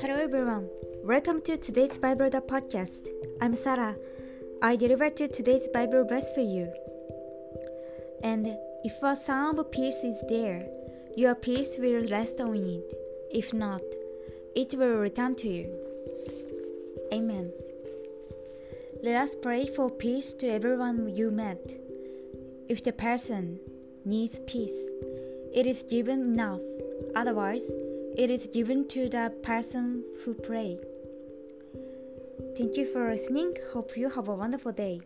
Hello everyone. Welcome to today's Bible the podcast. I'm Sarah. I deliver to today's Bible verse for you. And if a sound of peace is there, your peace will rest on it. If not, it will return to you. Amen. Let us pray for peace to everyone you met. If the person needs peace, it is given enough. Otherwise, it is given to the person who pray. Thank you for listening. Hope you have a wonderful day.